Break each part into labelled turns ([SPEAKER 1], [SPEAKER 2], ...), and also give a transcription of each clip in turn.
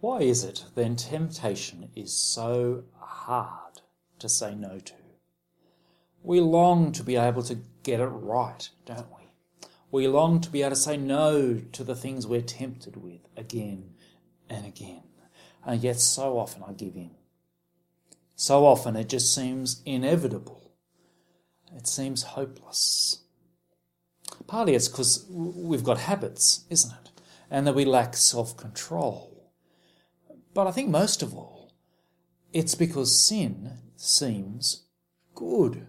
[SPEAKER 1] Why is it then temptation is so hard to say no to? We long to be able to get it right, don't we? We long to be able to say no to the things we're tempted with again and again. And yet, so often I give in. So often it just seems inevitable. It seems hopeless. Partly it's because we've got habits, isn't it? And that we lack self control. But I think most of all, it's because sin seems good.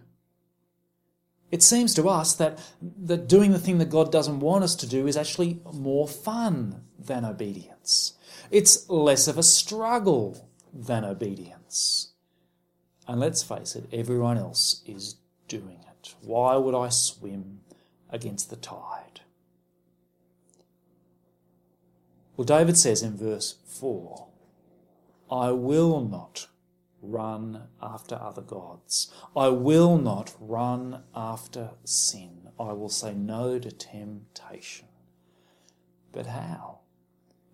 [SPEAKER 1] It seems to us that, that doing the thing that God doesn't want us to do is actually more fun than obedience. It's less of a struggle than obedience. And let's face it, everyone else is doing it. Why would I swim against the tide? Well, David says in verse 4 I will not run after other gods. I will not run after sin. I will say no to temptation. But how?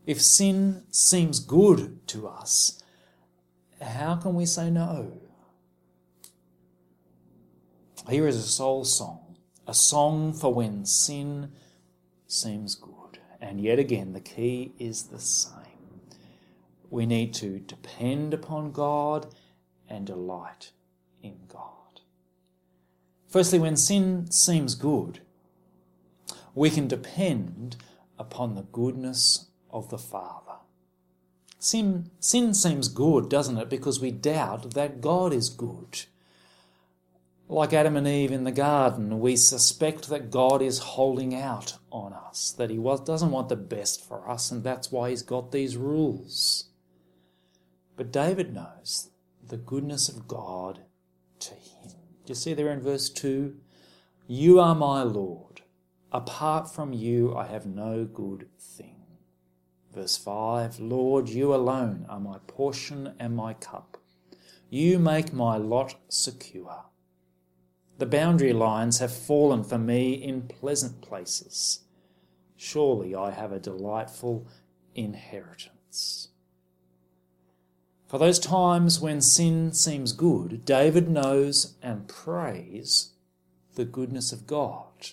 [SPEAKER 1] If sin seems good to us, how can we say no? Here is a soul song, a song for when sin seems good. And yet again, the key is the same. We need to depend upon God and delight in God. Firstly, when sin seems good, we can depend upon the goodness of the Father. Sin, sin seems good, doesn't it? Because we doubt that God is good. Like Adam and Eve in the garden, we suspect that God is holding out on us, that He doesn't want the best for us, and that's why He's got these rules. But David knows the goodness of God to him. Do you see there in verse 2? You are my Lord. Apart from you, I have no good thing. Verse 5 Lord, you alone are my portion and my cup. You make my lot secure. The boundary lines have fallen for me in pleasant places. Surely I have a delightful inheritance. For those times when sin seems good, David knows and prays the goodness of God.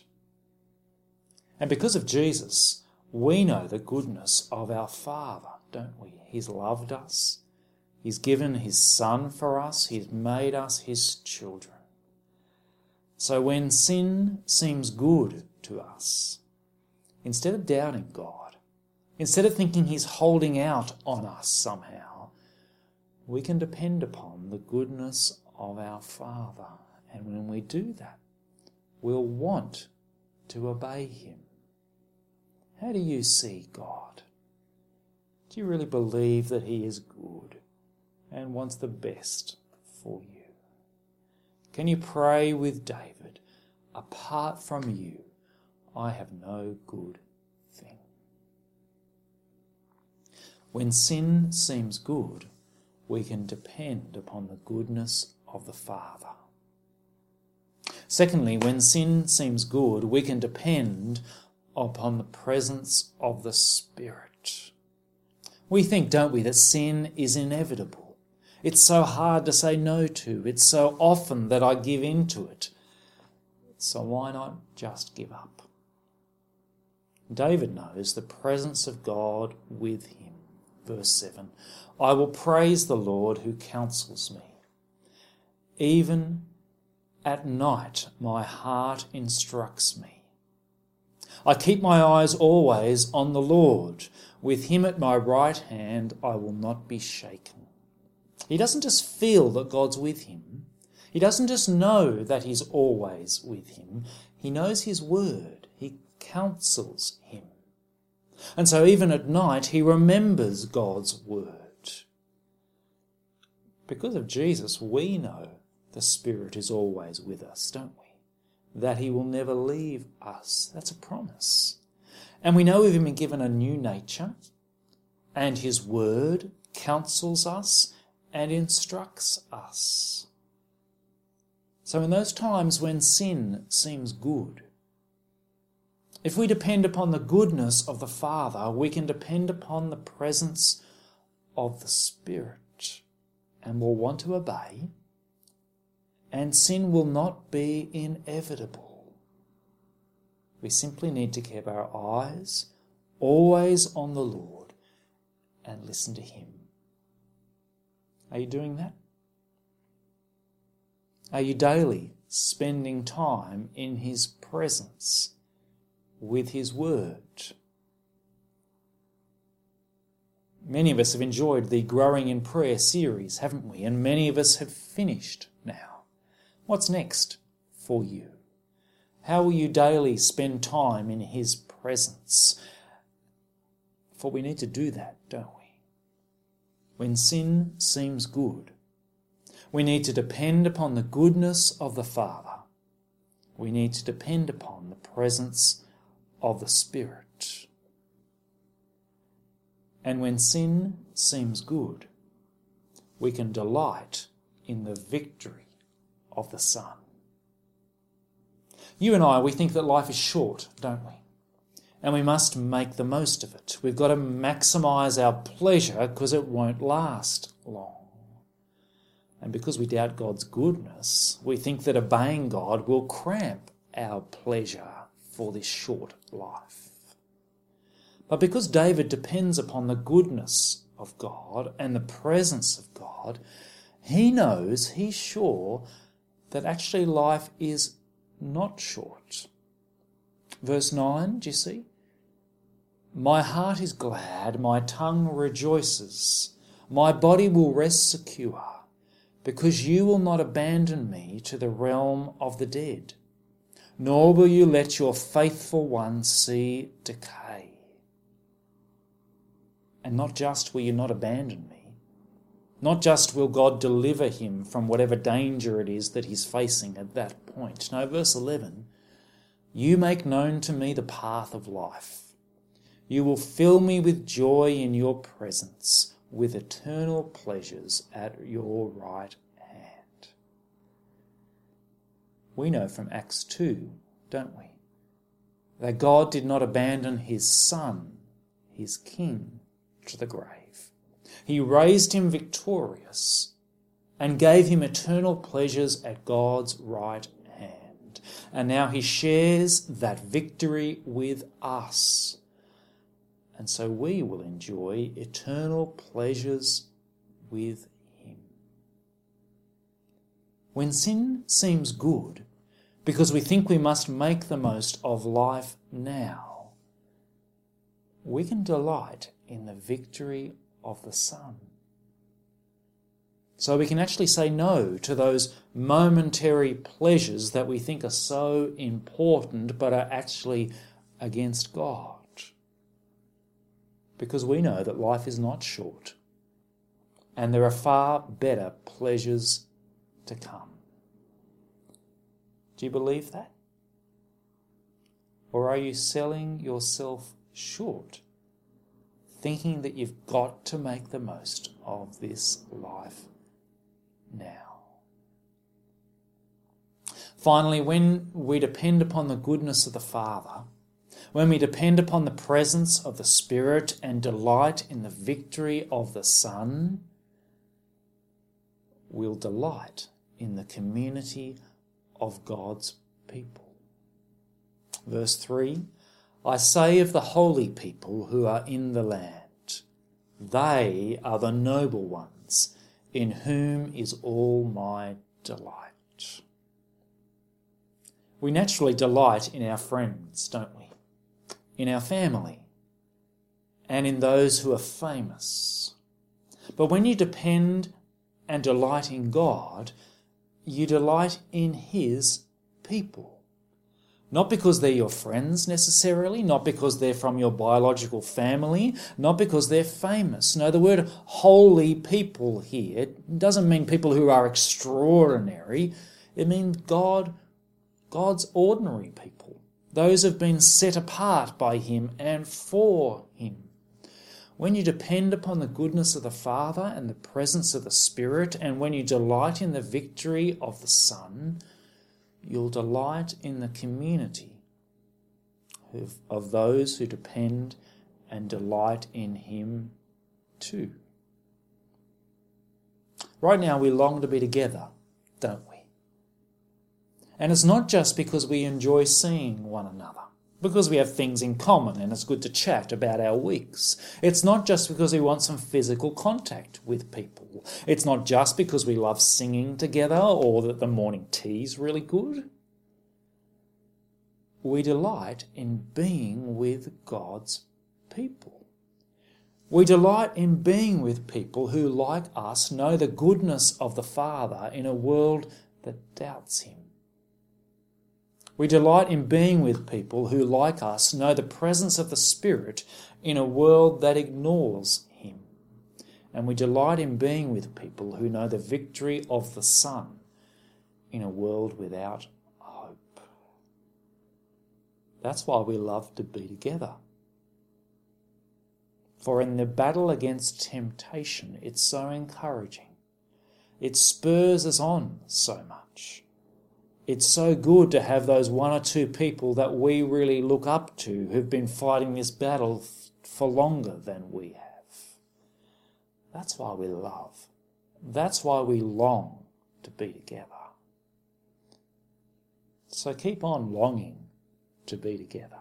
[SPEAKER 1] And because of Jesus, we know the goodness of our Father, don't we? He's loved us, He's given His Son for us, He's made us His children. So when sin seems good to us, instead of doubting God, instead of thinking He's holding out on us somehow, we can depend upon the goodness of our Father. And when we do that, we'll want to obey Him. How do you see God? Do you really believe that He is good and wants the best for you? Can you pray with David? Apart from you, I have no good thing. When sin seems good, we can depend upon the goodness of the Father. Secondly, when sin seems good, we can depend upon the presence of the Spirit. We think, don't we, that sin is inevitable. It's so hard to say no to. It's so often that I give in to it. So why not just give up? David knows the presence of God with him. Verse 7 I will praise the Lord who counsels me. Even at night, my heart instructs me. I keep my eyes always on the Lord. With him at my right hand, I will not be shaken. He doesn't just feel that God's with him. He doesn't just know that he's always with him. He knows his word. He counsels him. And so even at night, he remembers God's word. Because of Jesus, we know the Spirit is always with us, don't we? That He will never leave us. That's a promise. And we know we've been given a new nature, and His Word counsels us and instructs us. So, in those times when sin seems good, if we depend upon the goodness of the Father, we can depend upon the presence of the Spirit and will want to obey, and sin will not be inevitable. We simply need to keep our eyes always on the Lord and listen to Him. Are you doing that? Are you daily spending time in His presence with His Word? Many of us have enjoyed the Growing in Prayer series, haven't we? And many of us have finished now. What's next for you? How will you daily spend time in His presence? For we need to do that, don't we? When sin seems good, we need to depend upon the goodness of the Father. We need to depend upon the presence of the Spirit. And when sin seems good, we can delight in the victory of the Son. You and I, we think that life is short, don't we? And we must make the most of it. We've got to maximize our pleasure because it won't last long. And because we doubt God's goodness, we think that obeying God will cramp our pleasure for this short life. But because David depends upon the goodness of God and the presence of God, he knows, he's sure, that actually life is not short. Verse 9, do you see? My heart is glad, my tongue rejoices, my body will rest secure, because you will not abandon me to the realm of the dead, nor will you let your faithful one see decay. And not just will you not abandon me, not just will God deliver him from whatever danger it is that he's facing at that point. No, verse 11 You make known to me the path of life. You will fill me with joy in your presence, with eternal pleasures at your right hand. We know from Acts 2, don't we? That God did not abandon his Son, his King, to the grave. He raised him victorious and gave him eternal pleasures at God's right hand. And now he shares that victory with us. And so we will enjoy eternal pleasures with him. When sin seems good, because we think we must make the most of life now, we can delight in the victory of the Son. So we can actually say no to those momentary pleasures that we think are so important but are actually against God. Because we know that life is not short and there are far better pleasures to come. Do you believe that? Or are you selling yourself short thinking that you've got to make the most of this life now. Finally, when we depend upon the goodness of the Father, when we depend upon the presence of the Spirit and delight in the victory of the Son, we'll delight in the community of God's people. Verse 3 I say of the holy people who are in the land, they are the noble ones, in whom is all my delight. We naturally delight in our friends, don't we? In our family, and in those who are famous. But when you depend and delight in God, you delight in His people. Not because they're your friends necessarily, not because they're from your biological family, not because they're famous. No, the word holy people here doesn't mean people who are extraordinary. It means God, God's ordinary people. Those have been set apart by Him and for. When you depend upon the goodness of the Father and the presence of the Spirit, and when you delight in the victory of the Son, you'll delight in the community of those who depend and delight in Him too. Right now, we long to be together, don't we? And it's not just because we enjoy seeing one another, because we have things in common and it's good to chat about our weeks. It's not just because we want some physical contact with people. It's not just because we love singing together or that the morning tea's really good. We delight in being with God's people. We delight in being with people who, like us, know the goodness of the Father in a world that doubts Him. We delight in being with people who, like us, know the presence of the Spirit in a world that ignores Him. And we delight in being with people who know the victory of the Son in a world without hope. That's why we love to be together. For in the battle against temptation, it's so encouraging. It spurs us on so much it's so good to have those one or two people that we really look up to who've been fighting this battle for longer than we have. That's why we love. That's why we long to be together. So keep on longing to be together.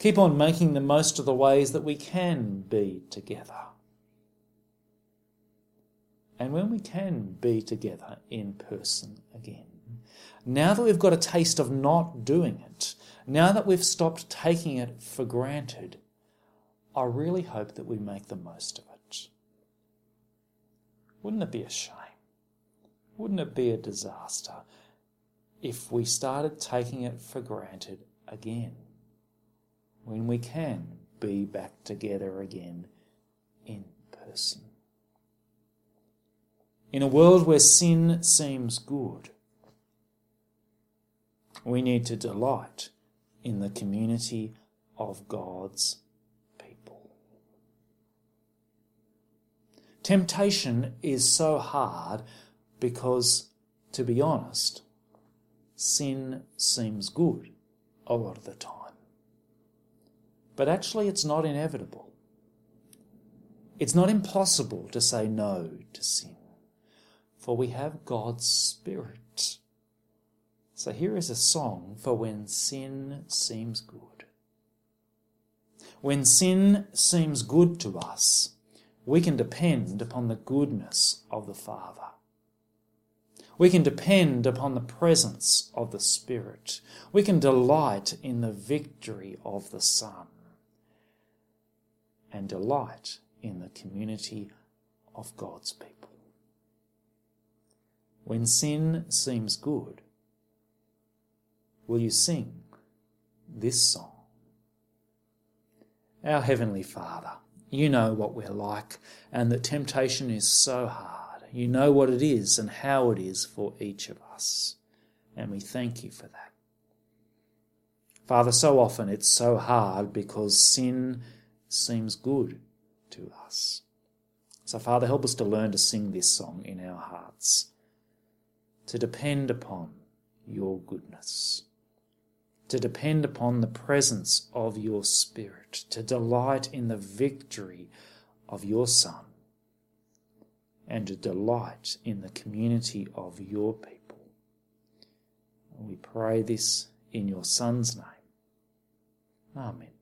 [SPEAKER 1] Keep on making the most of the ways that we can be together. And when we can be together in person again, now that we've got a taste of not doing it, now that we've stopped taking it for granted, I really hope that we make the most of it. Wouldn't it be a shame? Wouldn't it be a disaster if we started taking it for granted again? When we can be back together again in person. In a world where sin seems good, we need to delight in the community of God's people. Temptation is so hard because, to be honest, sin seems good a lot of the time. But actually, it's not inevitable. It's not impossible to say no to sin, for we have God's Spirit so here is a song for when sin seems good. When sin seems good to us, we can depend upon the goodness of the Father. We can depend upon the presence of the Spirit. We can delight in the victory of the Son and delight in the community of God's people. When sin seems good, will you sing this song? Our Heavenly Father, you know what we're like, and that temptation is so hard. You know what it is and how it is for each of us, and we thank you for that. Father, so often it's so hard because sin seems good to us. So, Father, help us to learn to sing this song in our hearts, to depend upon your goodness to depend upon the presence of your Spirit, to delight in the victory of your Son, and to delight in the community of your people. We pray this in your Son's name. Amen.